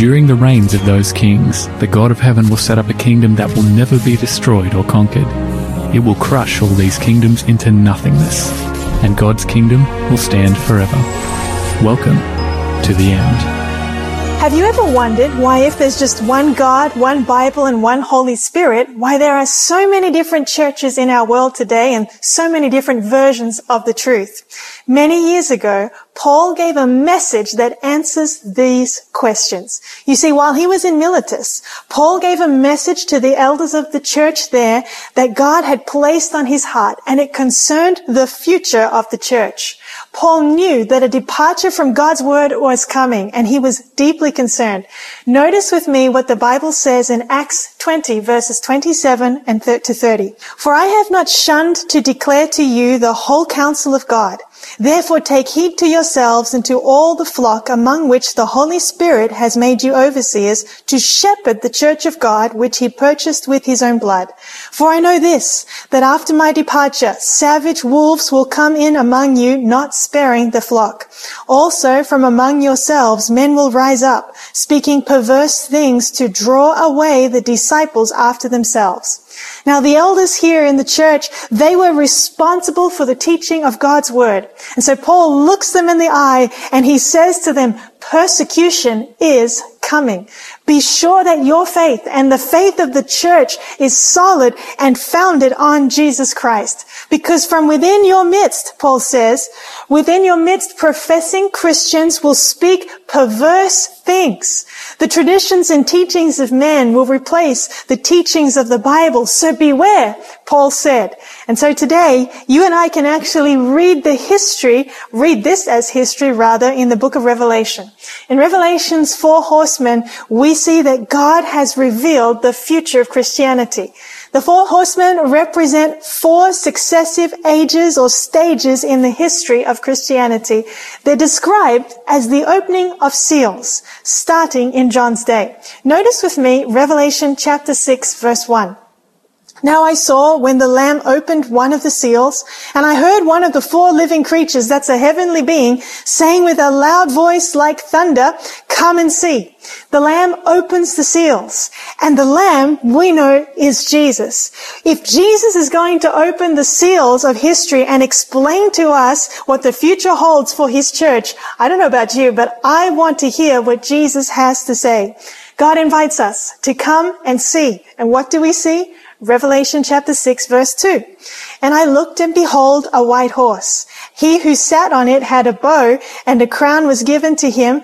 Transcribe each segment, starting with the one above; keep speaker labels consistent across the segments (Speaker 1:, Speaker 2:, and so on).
Speaker 1: During the reigns of those kings, the God of heaven will set up a kingdom that will never be destroyed or conquered. It will crush all these kingdoms into nothingness, and God's kingdom will stand forever. Welcome to the end.
Speaker 2: Have you ever wondered why if there's just one God, one Bible, and one Holy Spirit, why there are so many different churches in our world today and so many different versions of the truth? Many years ago, Paul gave a message that answers these questions. You see, while he was in Miletus, Paul gave a message to the elders of the church there that God had placed on his heart, and it concerned the future of the church. Paul knew that a departure from God's word was coming and he was deeply concerned. Notice with me what the Bible says in Acts 20 verses 27 and to 30. For I have not shunned to declare to you the whole counsel of God. Therefore take heed to yourselves and to all the flock among which the Holy Spirit has made you overseers to shepherd the church of God which he purchased with his own blood. For I know this, that after my departure, savage wolves will come in among you, not sparing the flock. Also from among yourselves men will rise up, speaking perverse things to draw away the disciples after themselves. Now the elders here in the church, they were responsible for the teaching of God's word. And so Paul looks them in the eye and he says to them, persecution is coming. Be sure that your faith and the faith of the church is solid and founded on Jesus Christ. Because from within your midst, Paul says, within your midst, professing Christians will speak perverse things. The traditions and teachings of men will replace the teachings of the Bible. So beware, Paul said. And so today, you and I can actually read the history, read this as history rather, in the book of Revelation. In Revelation's four horsemen, we see that God has revealed the future of Christianity. The four horsemen represent four successive ages or stages in the history of Christianity. They're described as the opening of seals, starting in John's day. Notice with me Revelation chapter 6 verse 1. Now I saw when the Lamb opened one of the seals, and I heard one of the four living creatures, that's a heavenly being, saying with a loud voice like thunder, come and see. The Lamb opens the seals, and the Lamb, we know, is Jesus. If Jesus is going to open the seals of history and explain to us what the future holds for His church, I don't know about you, but I want to hear what Jesus has to say. God invites us to come and see. And what do we see? Revelation chapter 6 verse 2. And I looked and behold a white horse. He who sat on it had a bow and a crown was given to him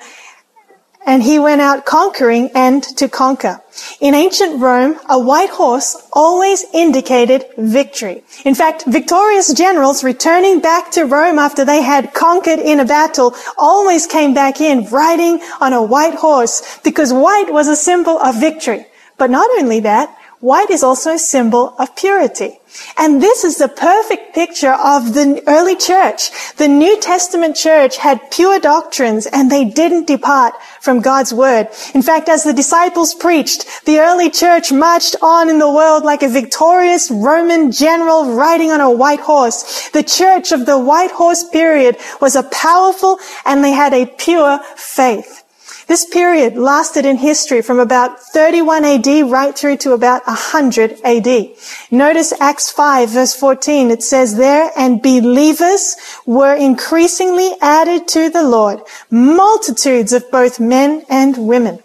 Speaker 2: and he went out conquering and to conquer. In ancient Rome, a white horse always indicated victory. In fact, victorious generals returning back to Rome after they had conquered in a battle always came back in riding on a white horse because white was a symbol of victory. But not only that, White is also a symbol of purity. And this is the perfect picture of the early church. The New Testament church had pure doctrines and they didn't depart from God's word. In fact, as the disciples preached, the early church marched on in the world like a victorious Roman general riding on a white horse. The church of the white horse period was a powerful and they had a pure faith. This period lasted in history from about 31 AD right through to about 100 AD. Notice Acts 5 verse 14. It says there, and believers were increasingly added to the Lord, multitudes of both men and women.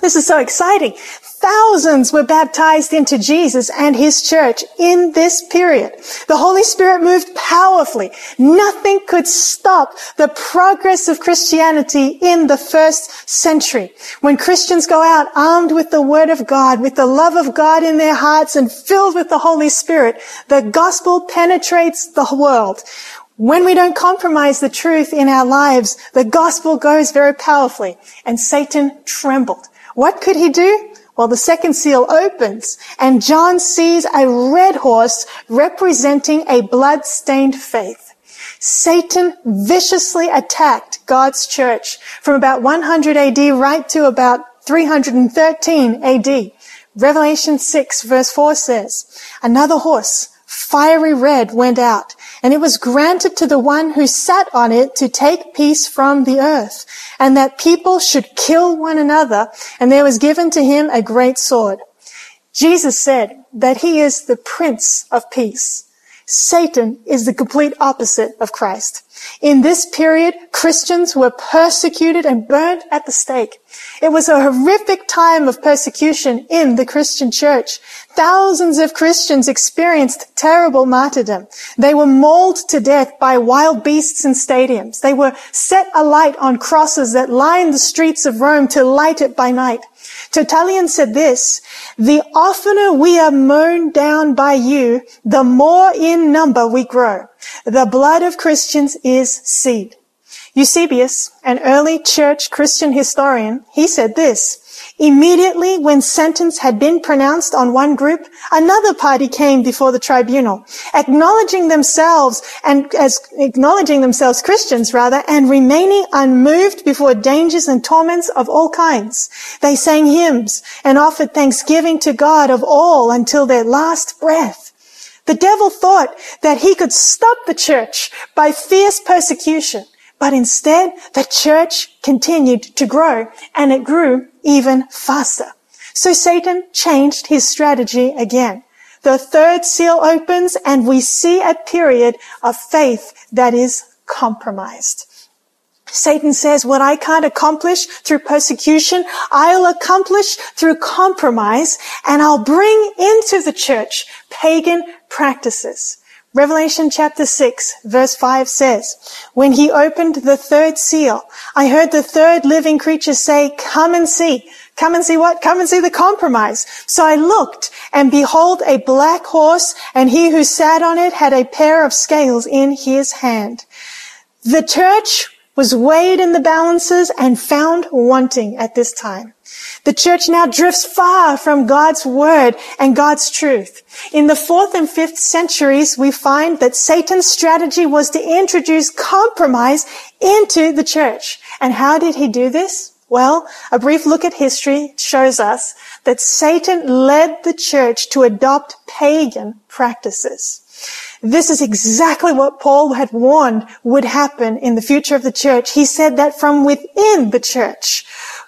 Speaker 2: This is so exciting. Thousands were baptized into Jesus and his church in this period. The Holy Spirit moved powerfully. Nothing could stop the progress of Christianity in the first century. When Christians go out armed with the Word of God, with the love of God in their hearts and filled with the Holy Spirit, the gospel penetrates the world. When we don't compromise the truth in our lives, the gospel goes very powerfully and Satan trembled. What could he do? Well, the second seal opens and John sees a red horse representing a blood-stained faith. Satan viciously attacked God's church from about 100 AD right to about 313 AD. Revelation 6 verse 4 says, another horse fiery red went out, and it was granted to the one who sat on it to take peace from the earth, and that people should kill one another, and there was given to him a great sword. Jesus said that he is the Prince of Peace. Satan is the complete opposite of Christ. In this period, Christians were persecuted and burned at the stake. It was a horrific time of persecution in the Christian church. Thousands of Christians experienced terrible martyrdom. They were mauled to death by wild beasts in stadiums. They were set alight on crosses that lined the streets of Rome to light it by night. Tertullian said this, the oftener we are mown down by you, the more in number we grow. The blood of Christians is seed. Eusebius, an early church Christian historian, he said this, Immediately when sentence had been pronounced on one group, another party came before the tribunal, acknowledging themselves and as acknowledging themselves Christians rather, and remaining unmoved before dangers and torments of all kinds. They sang hymns and offered thanksgiving to God of all until their last breath. The devil thought that he could stop the church by fierce persecution. But instead, the church continued to grow and it grew even faster. So Satan changed his strategy again. The third seal opens and we see a period of faith that is compromised. Satan says, what I can't accomplish through persecution, I'll accomplish through compromise and I'll bring into the church pagan practices. Revelation chapter 6 verse 5 says, When he opened the third seal, I heard the third living creature say, come and see. Come and see what? Come and see the compromise. So I looked and behold a black horse and he who sat on it had a pair of scales in his hand. The church was weighed in the balances and found wanting at this time. The church now drifts far from God's word and God's truth. In the fourth and fifth centuries, we find that Satan's strategy was to introduce compromise into the church. And how did he do this? Well, a brief look at history shows us that Satan led the church to adopt pagan practices. This is exactly what Paul had warned would happen in the future of the church. He said that from within the church,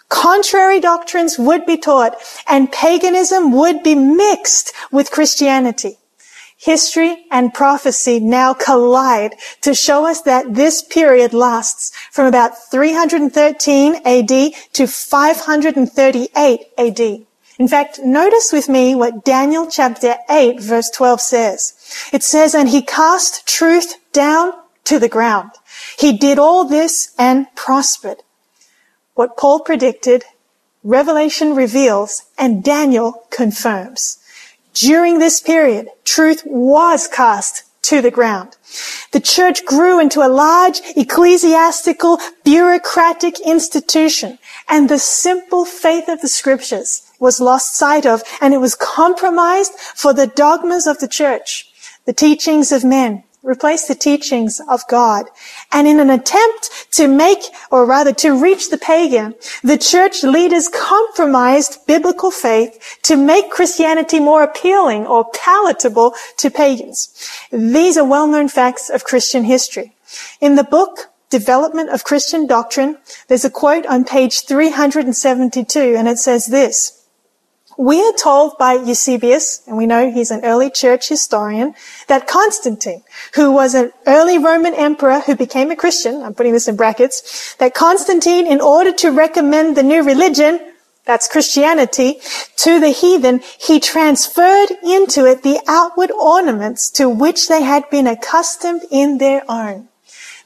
Speaker 2: contrary doctrines would be taught and paganism would be mixed with Christianity. History and prophecy now collide to show us that this period lasts from about 313 AD to 538 AD. In fact, notice with me what Daniel chapter 8 verse 12 says. It says, and he cast truth down to the ground. He did all this and prospered. What Paul predicted, Revelation reveals, and Daniel confirms. During this period, truth was cast to the ground. The church grew into a large ecclesiastical bureaucratic institution and the simple faith of the scriptures was lost sight of and it was compromised for the dogmas of the church, the teachings of men, replace the teachings of God. And in an attempt to make, or rather to reach the pagan, the church leaders compromised biblical faith to make Christianity more appealing or palatable to pagans. These are well-known facts of Christian history. In the book Development of Christian Doctrine, there's a quote on page 372 and it says this, we are told by Eusebius, and we know he's an early church historian, that Constantine, who was an early Roman emperor who became a Christian, I'm putting this in brackets, that Constantine, in order to recommend the new religion, that's Christianity, to the heathen, he transferred into it the outward ornaments to which they had been accustomed in their own.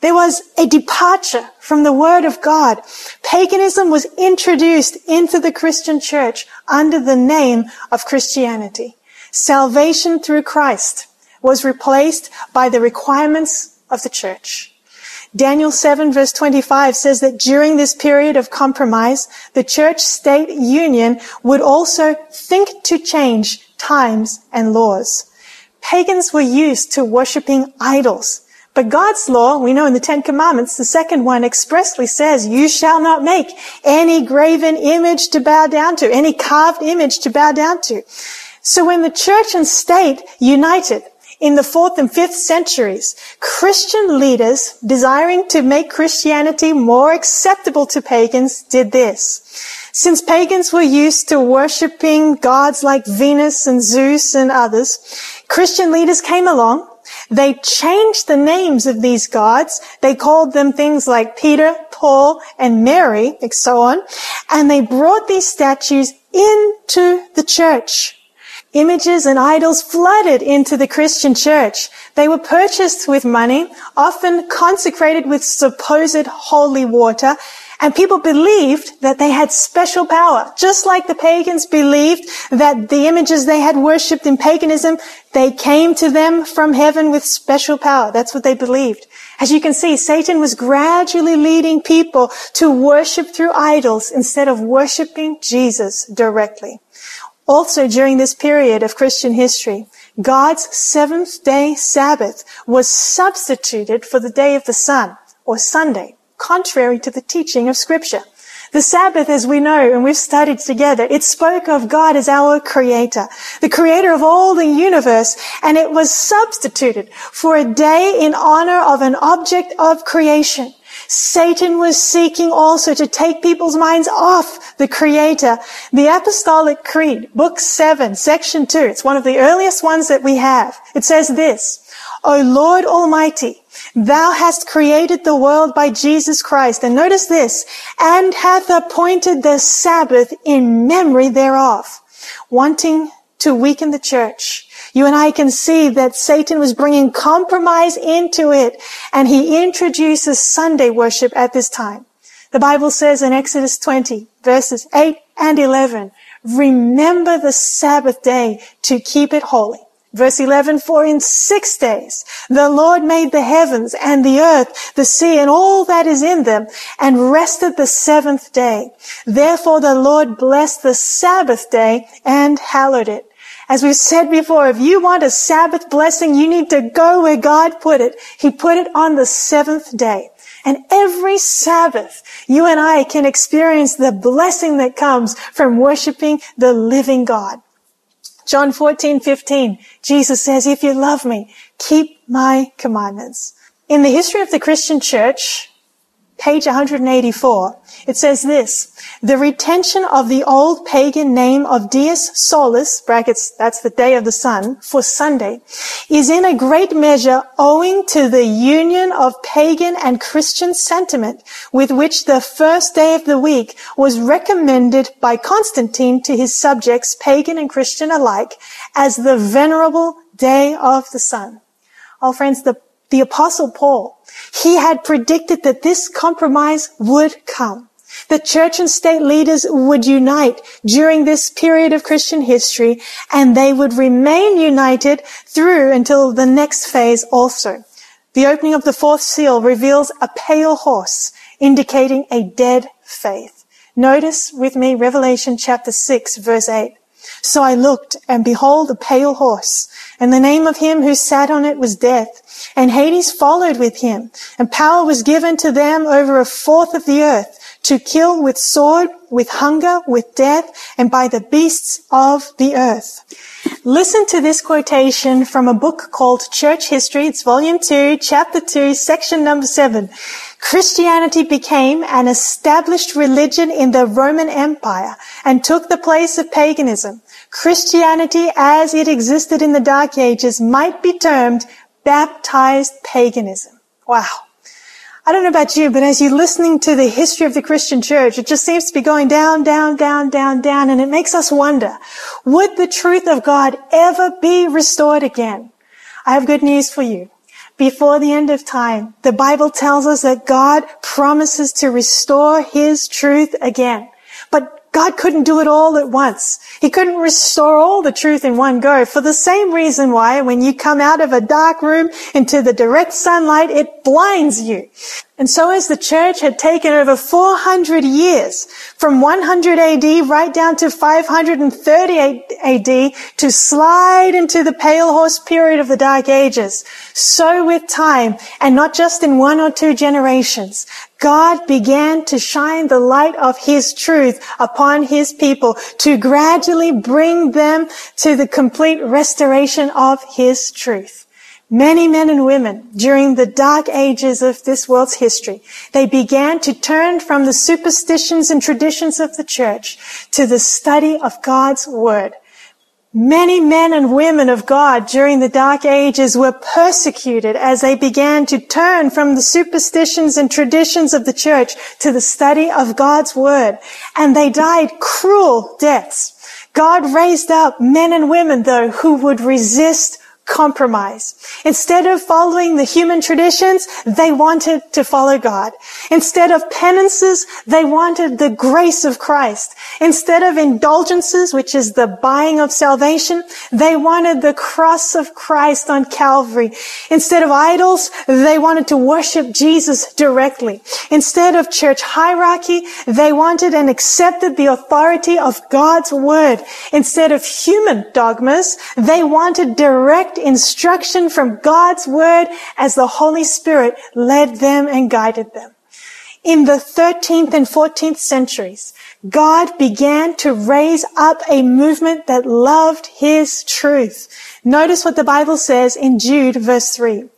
Speaker 2: There was a departure from the word of God. Paganism was introduced into the Christian church under the name of Christianity. Salvation through Christ was replaced by the requirements of the church. Daniel 7 verse 25 says that during this period of compromise, the church state union would also think to change times and laws. Pagans were used to worshiping idols. But God's law, we know in the Ten Commandments, the second one expressly says, you shall not make any graven image to bow down to, any carved image to bow down to. So when the church and state united in the fourth and fifth centuries, Christian leaders desiring to make Christianity more acceptable to pagans did this. Since pagans were used to worshipping gods like Venus and Zeus and others, Christian leaders came along. They changed the names of these gods. They called them things like Peter, Paul, and Mary, and so on. And they brought these statues into the church. Images and idols flooded into the Christian church. They were purchased with money, often consecrated with supposed holy water, and people believed that they had special power. Just like the pagans believed that the images they had worshipped in paganism, they came to them from heaven with special power. That's what they believed. As you can see, Satan was gradually leading people to worship through idols instead of worshiping Jesus directly. Also during this period of Christian history, God's seventh day Sabbath was substituted for the day of the sun or Sunday, contrary to the teaching of scripture. The Sabbath, as we know and we've studied together, it spoke of God as our creator, the creator of all the universe, and it was substituted for a day in honor of an object of creation. Satan was seeking also to take people's minds off the creator. The Apostolic Creed, book seven, section two, it's one of the earliest ones that we have. It says this, O Lord Almighty, thou hast created the world by Jesus Christ. And notice this, and hath appointed the Sabbath in memory thereof, wanting to weaken the church you and I can see that Satan was bringing compromise into it and he introduces Sunday worship at this time. The Bible says in Exodus 20 verses 8 and 11, remember the Sabbath day to keep it holy. Verse 11, for in six days the Lord made the heavens and the earth, the sea and all that is in them and rested the seventh day. Therefore the Lord blessed the Sabbath day and hallowed it. As we've said before, if you want a Sabbath blessing, you need to go where God put it. He put it on the seventh day. And every Sabbath, you and I can experience the blessing that comes from worshiping the living God. John 14, 15, Jesus says, if you love me, keep my commandments. In the history of the Christian church, page 184, it says this, the retention of the old pagan name of Dies Solis, brackets, that's the day of the sun, for Sunday, is in a great measure owing to the union of pagan and Christian sentiment with which the first day of the week was recommended by Constantine to his subjects, pagan and Christian alike, as the venerable day of the sun. Oh friends, the, the apostle Paul, he had predicted that this compromise would come. The church and state leaders would unite during this period of Christian history and they would remain united through until the next phase also. The opening of the fourth seal reveals a pale horse indicating a dead faith. Notice with me Revelation chapter 6 verse 8. So I looked and behold a pale horse and the name of him who sat on it was death. And Hades followed with him and power was given to them over a fourth of the earth to kill with sword, with hunger, with death, and by the beasts of the earth. Listen to this quotation from a book called Church History. It's volume 2, chapter 2, section number 7. Christianity became an established religion in the Roman Empire and took the place of paganism. Christianity as it existed in the Dark Ages might be termed baptized paganism. Wow. I don't know about you, but as you're listening to the history of the Christian church, it just seems to be going down, down, down, down, down, and it makes us wonder, would the truth of God ever be restored again? I have good news for you. Before the end of time, the Bible tells us that God promises to restore His truth again. But God couldn't do it all at once. He couldn't restore all the truth in one go for the same reason why when you come out of a dark room into the direct sunlight, it blinds you. And so as the church had taken over 400 years from 100 AD right down to 538 AD to slide into the pale horse period of the dark ages, so with time and not just in one or two generations, God began to shine the light of His truth upon His people to gradually bring them to the complete restoration of His truth. Many men and women during the dark ages of this world's history, they began to turn from the superstitions and traditions of the church to the study of God's word. Many men and women of God during the dark ages were persecuted as they began to turn from the superstitions and traditions of the church to the study of God's word. And they died cruel deaths. God raised up men and women though who would resist compromise. Instead of following the human traditions, they wanted to follow God. Instead of penances, they wanted the grace of Christ. Instead of indulgences, which is the buying of salvation, they wanted the cross of Christ on Calvary. Instead of idols, they wanted to worship Jesus directly. Instead of church hierarchy, they wanted and accepted the authority of God's word. Instead of human dogmas, they wanted direct instruction from God's word as the Holy Spirit led them and guided them. In the 13th and 14th centuries, God began to raise up a movement that loved his truth. Notice what the Bible says in Jude verse 3.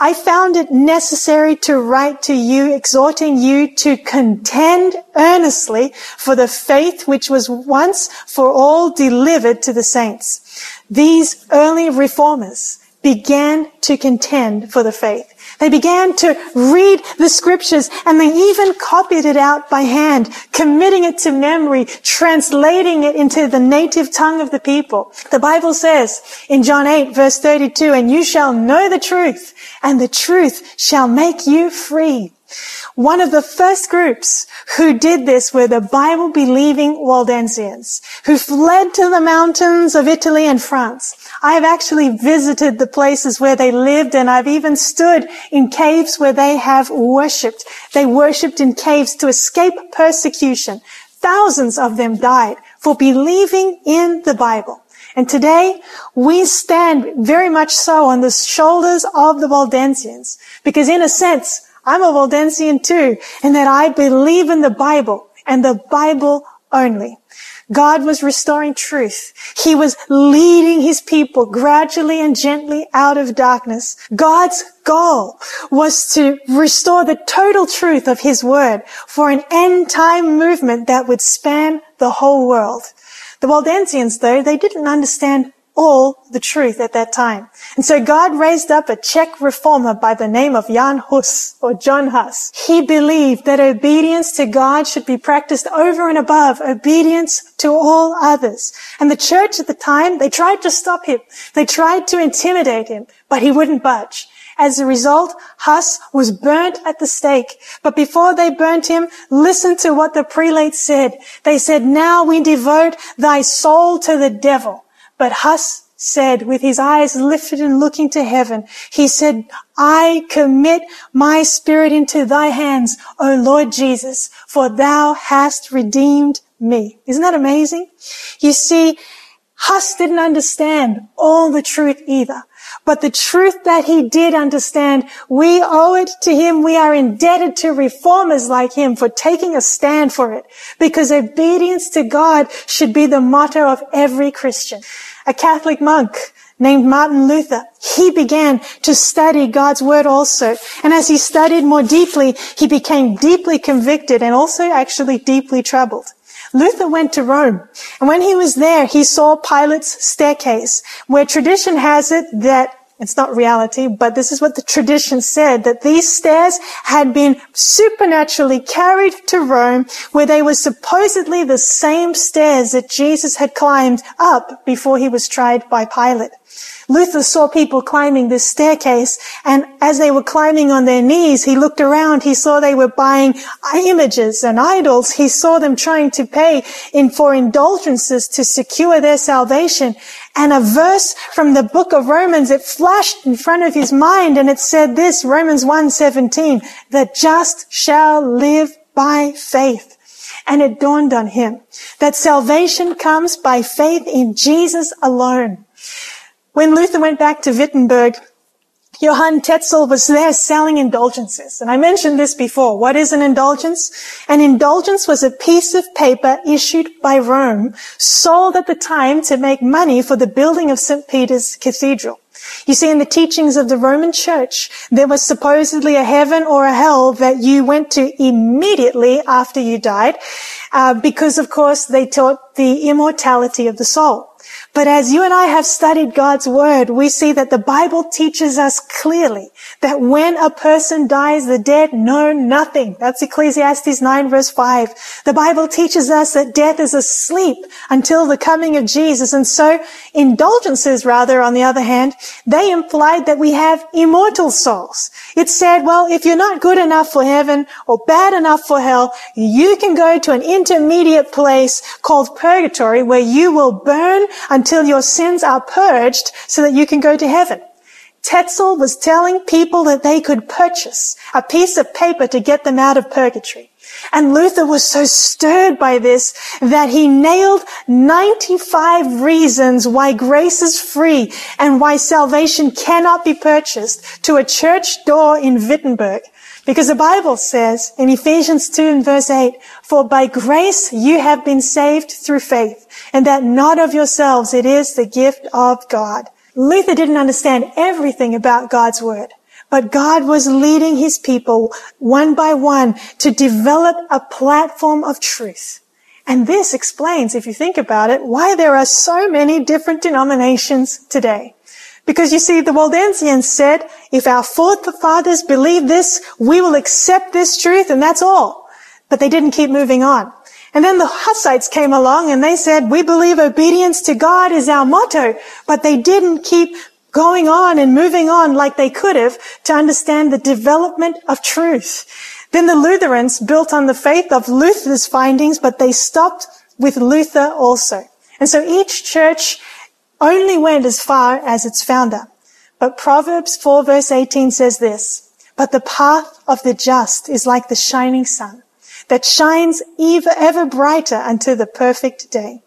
Speaker 2: I found it necessary to write to you, exhorting you to contend earnestly for the faith which was once for all delivered to the saints. These early reformers began to contend for the faith. They began to read the scriptures and they even copied it out by hand, committing it to memory, translating it into the native tongue of the people. The Bible says in John 8 verse 32, and you shall know the truth and the truth shall make you free. One of the first groups who did this were the Bible believing Waldensians who fled to the mountains of Italy and France. I have actually visited the places where they lived and I've even stood in caves where they have worshipped. They worshipped in caves to escape persecution. Thousands of them died for believing in the Bible. And today, we stand very much so on the shoulders of the Waldensians, because in a sense, I'm a Waldensian too, and that I believe in the Bible and the Bible only. God was restoring truth. He was leading his people gradually and gently out of darkness. God's goal was to restore the total truth of his word for an end time movement that would span the whole world. The Waldensians, though, they didn't understand all the truth at that time. And so God raised up a Czech reformer by the name of Jan Hus or John Hus. He believed that obedience to God should be practiced over and above obedience to all others. And the church at the time, they tried to stop him. They tried to intimidate him, but he wouldn't budge. As a result, Huss was burnt at the stake. But before they burnt him, listen to what the prelates said. They said, now we devote thy soul to the devil. But Huss said, with his eyes lifted and looking to heaven, he said, I commit my spirit into thy hands, O Lord Jesus, for thou hast redeemed me. Isn't that amazing? You see, Huss didn't understand all the truth either. But the truth that he did understand, we owe it to him. We are indebted to reformers like him for taking a stand for it. Because obedience to God should be the motto of every Christian. A Catholic monk named Martin Luther, he began to study God's word also. And as he studied more deeply, he became deeply convicted and also actually deeply troubled. Luther went to Rome, and when he was there, he saw Pilate's staircase, where tradition has it that it's not reality, but this is what the tradition said, that these stairs had been supernaturally carried to Rome, where they were supposedly the same stairs that Jesus had climbed up before he was tried by Pilate. Luther saw people climbing this staircase and as they were climbing on their knees, he looked around, he saw they were buying images and idols. He saw them trying to pay in for indulgences to secure their salvation. And a verse from the book of Romans, it flashed in front of his mind and it said this, Romans 1:17, the just shall live by faith. And it dawned on him that salvation comes by faith in Jesus alone. When Luther went back to Wittenberg, Johann Tetzel was there selling indulgences. And I mentioned this before. What is an indulgence? An indulgence was a piece of paper issued by Rome, sold at the time to make money for the building of St. Peter's Cathedral. You see, in the teachings of the Roman church, there was supposedly a heaven or a hell that you went to immediately after you died, uh, because of course they taught the immortality of the soul. But as you and I have studied God's word, we see that the Bible teaches us clearly that when a person dies, the dead know nothing. That's Ecclesiastes 9 verse 5. The Bible teaches us that death is asleep until the coming of Jesus. And so indulgences, rather, on the other hand, they implied that we have immortal souls. It said, well, if you're not good enough for heaven or bad enough for hell, you can go to an intermediate place called purgatory where you will burn until your sins are purged so that you can go to heaven. Tetzel was telling people that they could purchase a piece of paper to get them out of purgatory. And Luther was so stirred by this that he nailed 95 reasons why grace is free and why salvation cannot be purchased to a church door in Wittenberg. Because the Bible says in Ephesians 2 and verse 8, for by grace you have been saved through faith, and that not of yourselves, it is the gift of God. Luther didn't understand everything about God's word, but God was leading his people one by one to develop a platform of truth. And this explains, if you think about it, why there are so many different denominations today. Because you see, the Waldensians said, if our forefathers believe this, we will accept this truth and that's all. But they didn't keep moving on. And then the Hussites came along and they said, we believe obedience to God is our motto, but they didn't keep going on and moving on like they could have to understand the development of truth. Then the Lutherans built on the faith of Luther's findings, but they stopped with Luther also. And so each church only went as far as its founder. But Proverbs 4 verse 18 says this, but the path of the just is like the shining sun that shines ever, ever brighter unto the perfect day.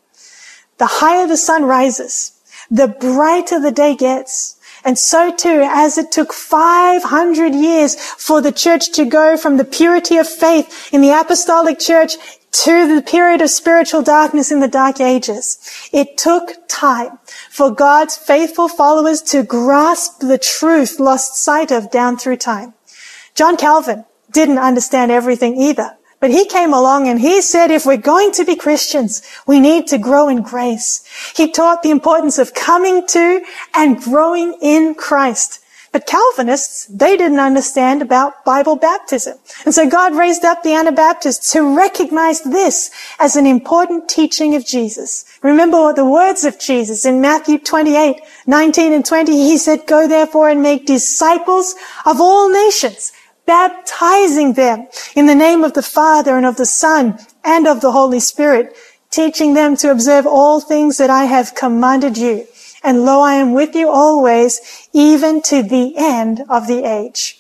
Speaker 2: The higher the sun rises, the brighter the day gets. And so too, as it took 500 years for the church to go from the purity of faith in the apostolic church to the period of spiritual darkness in the dark ages. It took time for God's faithful followers to grasp the truth lost sight of down through time. John Calvin didn't understand everything either. But he came along and he said, if we're going to be Christians, we need to grow in grace. He taught the importance of coming to and growing in Christ. But Calvinists, they didn't understand about Bible baptism. And so God raised up the Anabaptists to recognize this as an important teaching of Jesus. Remember the words of Jesus in Matthew 28, 19 and 20. He said, go therefore and make disciples of all nations, baptizing them in the name of the Father and of the Son and of the Holy Spirit, teaching them to observe all things that I have commanded you. And lo, I am with you always, even to the end of the age.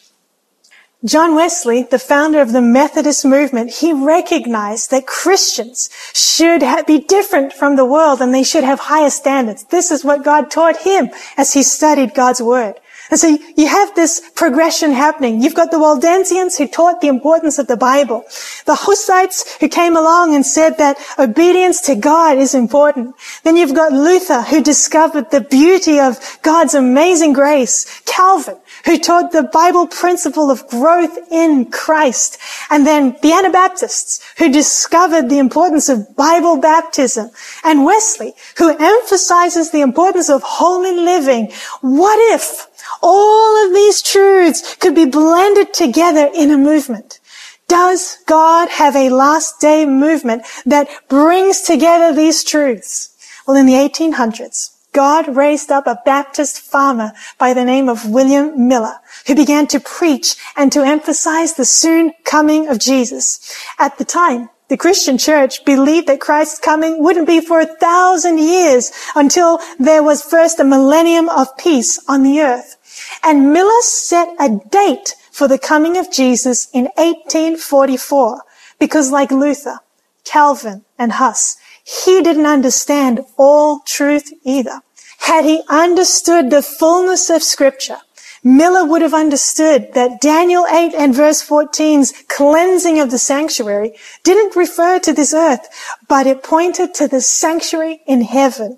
Speaker 2: John Wesley, the founder of the Methodist movement, he recognized that Christians should be different from the world and they should have higher standards. This is what God taught him as he studied God's word. And so you have this progression happening. You've got the Waldensians who taught the importance of the Bible. The Hussites who came along and said that obedience to God is important. Then you've got Luther who discovered the beauty of God's amazing grace. Calvin who taught the Bible principle of growth in Christ. And then the Anabaptists who discovered the importance of Bible baptism. And Wesley who emphasizes the importance of holy living. What if all of these truths could be blended together in a movement. Does God have a last day movement that brings together these truths? Well, in the 1800s, God raised up a Baptist farmer by the name of William Miller, who began to preach and to emphasize the soon coming of Jesus. At the time, the Christian church believed that Christ's coming wouldn't be for a thousand years until there was first a millennium of peace on the earth. And Miller set a date for the coming of Jesus in 1844 because like Luther, Calvin, and Huss, he didn't understand all truth either. Had he understood the fullness of scripture, Miller would have understood that Daniel 8 and verse 14's cleansing of the sanctuary didn't refer to this earth, but it pointed to the sanctuary in heaven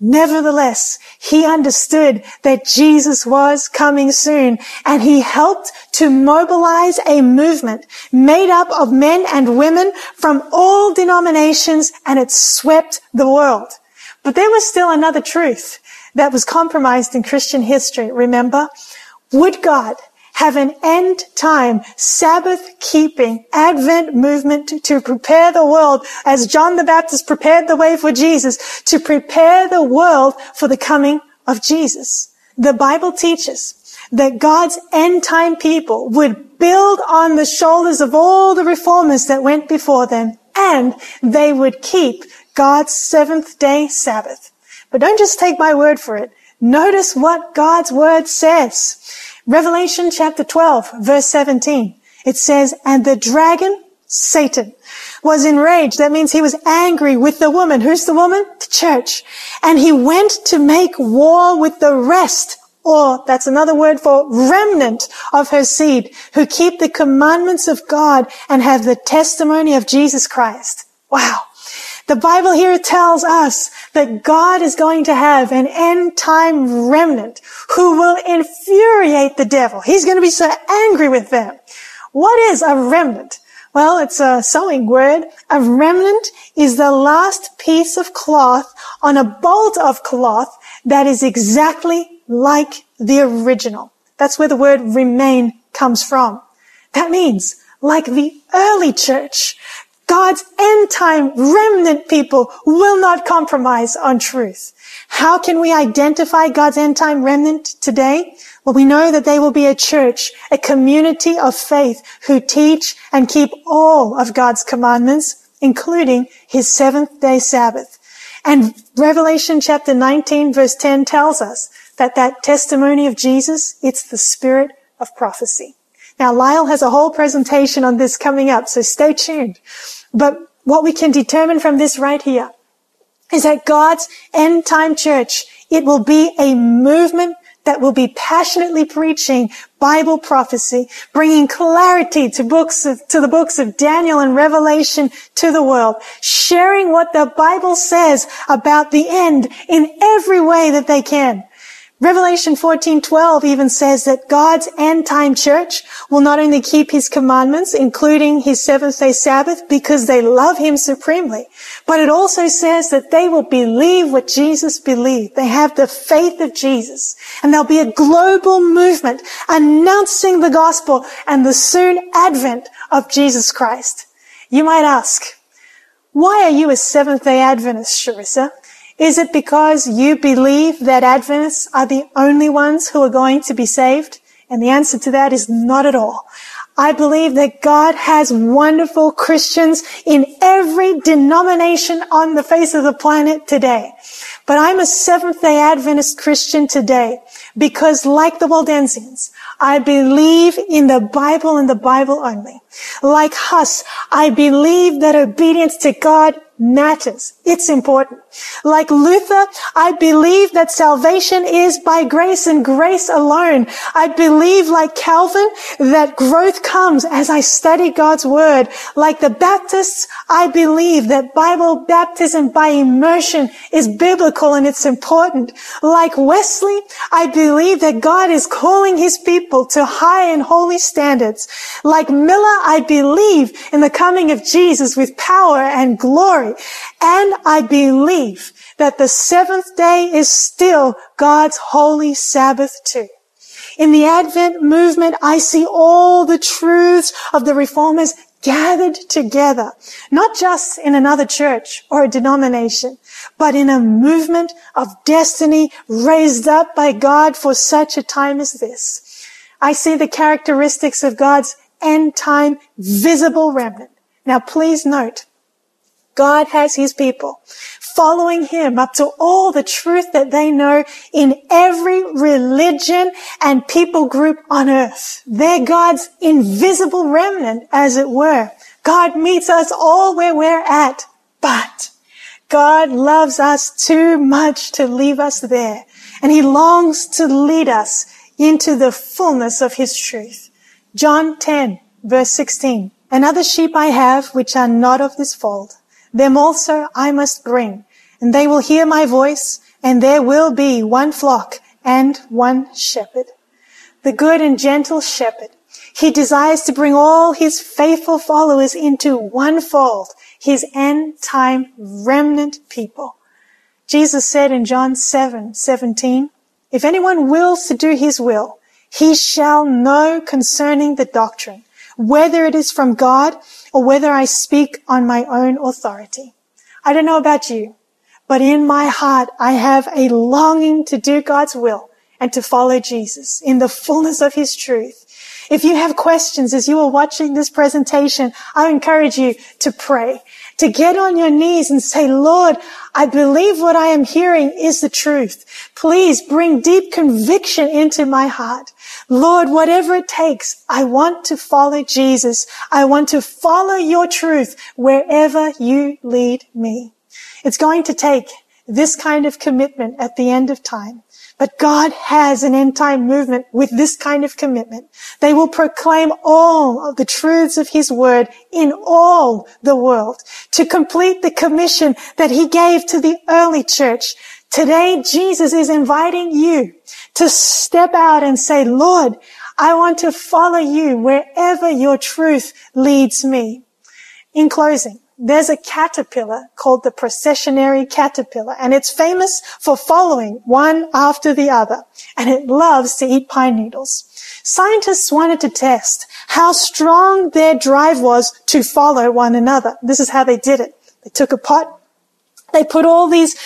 Speaker 2: Nevertheless, he understood that Jesus was coming soon and he helped to mobilize a movement made up of men and women from all denominations and it swept the world. But there was still another truth that was compromised in Christian history. Remember? Would God have an end time Sabbath keeping Advent movement to, to, prepare the world as John the Baptist prepared the way for Jesus to prepare the world for the coming of Jesus. The Bible teaches that God's end time people would build on the shoulders of all the reformers that went before them and they would keep God's seventh day Sabbath. But don't just take my word for it. Notice what God's word says. Revelation chapter 12, verse 17. It says, and the dragon, Satan, was enraged. That means he was angry with the woman. Who's the woman? The church. And he went to make war with the rest or that's another word for remnant of her seed who keep the commandments of God and have the testimony of Jesus Christ. Wow. The Bible here tells us that God is going to have an end time remnant who will infuriate the devil. He's going to be so angry with them. What is a remnant? Well, it's a sewing word. A remnant is the last piece of cloth on a bolt of cloth that is exactly like the original. That's where the word remain comes from. That means, like the early church, God's end time remnant people will not compromise on truth. How can we identify God's end time remnant today? Well, we know that they will be a church, a community of faith who teach and keep all of God's commandments, including his seventh day Sabbath. And Revelation chapter 19 verse 10 tells us that that testimony of Jesus, it's the spirit of prophecy. Now, Lyle has a whole presentation on this coming up, so stay tuned. But what we can determine from this right here is that God's end time church, it will be a movement that will be passionately preaching Bible prophecy, bringing clarity to books of, to the books of Daniel and Revelation to the world, sharing what the Bible says about the end in every way that they can. Revelation 14:12 even says that God's end time church will not only keep his commandments, including his seventh day Sabbath, because they love him supremely, but it also says that they will believe what Jesus believed. They have the faith of Jesus. And there'll be a global movement announcing the gospel and the soon advent of Jesus Christ. You might ask, why are you a Seventh day Adventist, Charissa? Is it because you believe that Adventists are the only ones who are going to be saved? And the answer to that is not at all. I believe that God has wonderful Christians in every denomination on the face of the planet today. But I'm a Seventh day Adventist Christian today because like the Waldensians, I believe in the Bible and the Bible only. Like Huss, I believe that obedience to God matters. It's important. Like Luther, I believe that salvation is by grace and grace alone. I believe like Calvin that growth comes as I study God's word. Like the Baptists, I believe that Bible baptism by immersion is biblical and it's important. Like Wesley, I believe that God is calling his people to high and holy standards. Like Miller, I believe in the coming of Jesus with power and glory. And I believe that the seventh day is still God's holy Sabbath too. In the Advent movement, I see all the truths of the reformers gathered together, not just in another church or a denomination, but in a movement of destiny raised up by God for such a time as this. I see the characteristics of God's end time visible remnant. Now please note, God has his people following him up to all the truth that they know in every religion and people group on earth. They're God's invisible remnant, as it were. God meets us all where we're at, but God loves us too much to leave us there. And he longs to lead us into the fullness of his truth. John 10 verse 16. And other sheep I have which are not of this fold them also I must bring, and they will hear my voice, and there will be one flock and one shepherd. The good and gentle shepherd. He desires to bring all his faithful followers into one fold, his end time remnant people. Jesus said in John 7, 17, if anyone wills to do his will, he shall know concerning the doctrine, whether it is from God or whether I speak on my own authority. I don't know about you, but in my heart, I have a longing to do God's will and to follow Jesus in the fullness of his truth. If you have questions as you are watching this presentation, I encourage you to pray, to get on your knees and say, Lord, I believe what I am hearing is the truth. Please bring deep conviction into my heart. Lord, whatever it takes, I want to follow Jesus. I want to follow your truth wherever you lead me. It's going to take this kind of commitment at the end of time. But God has an end time movement with this kind of commitment. They will proclaim all of the truths of his word in all the world to complete the commission that he gave to the early church. Today, Jesus is inviting you to step out and say, Lord, I want to follow you wherever your truth leads me. In closing, there's a caterpillar called the processionary caterpillar, and it's famous for following one after the other, and it loves to eat pine needles. Scientists wanted to test how strong their drive was to follow one another. This is how they did it. They took a pot, they put all these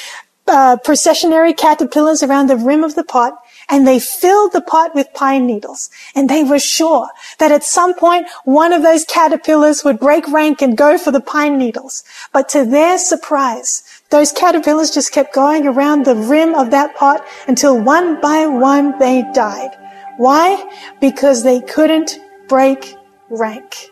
Speaker 2: uh, processionary caterpillars around the rim of the pot, and they filled the pot with pine needles. And they were sure that at some point one of those caterpillars would break rank and go for the pine needles. But to their surprise, those caterpillars just kept going around the rim of that pot until one by one they died. Why? Because they couldn't break rank.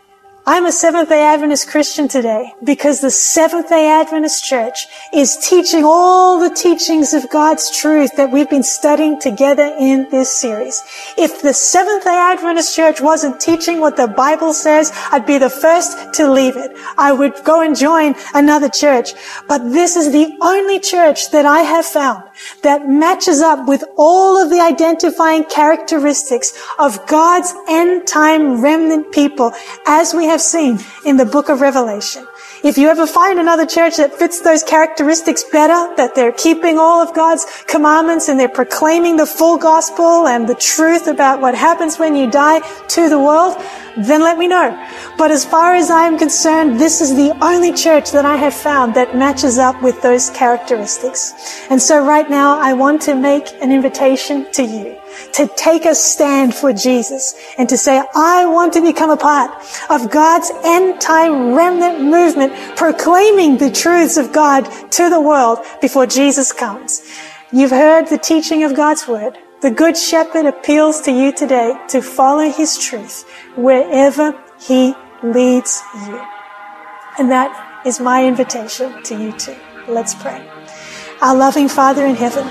Speaker 2: I'm a Seventh day Adventist Christian today because the Seventh day Adventist Church is teaching all the teachings of God's truth that we've been studying together in this series. If the Seventh day Adventist Church wasn't teaching what the Bible says, I'd be the first to leave it. I would go and join another church. But this is the only church that I have found that matches up with all of the identifying characteristics of God's end time remnant people as we have seen in the book of Revelation. If you ever find another church that fits those characteristics better, that they're keeping all of God's commandments and they're proclaiming the full gospel and the truth about what happens when you die to the world, then let me know. But as far as I am concerned, this is the only church that I have found that matches up with those characteristics. And so right now, I want to make an invitation to you to take a stand for Jesus and to say, I want to become a part of God's end time remnant movement, proclaiming the truths of God to the world before Jesus comes. You've heard the teaching of God's word. The Good Shepherd appeals to you today to follow his truth wherever he leads you. And that is my invitation to you too. Let's pray. Our loving Father in heaven,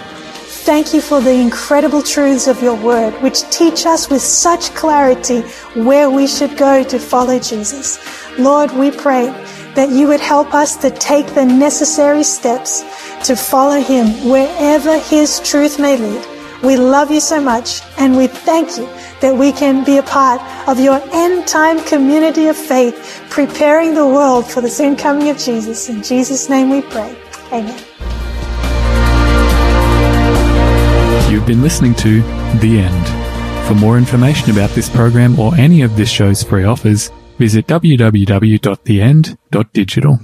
Speaker 2: Thank you for the incredible truths of your word, which teach us with such clarity where we should go to follow Jesus. Lord, we pray that you would help us to take the necessary steps to follow him wherever his truth may lead. We love you so much and we thank you that we can be a part of your end time community of faith, preparing the world for the soon coming of Jesus. In Jesus' name we pray. Amen.
Speaker 1: You've been listening to The End. For more information about this program or any of this show's free offers, visit www.theend.digital.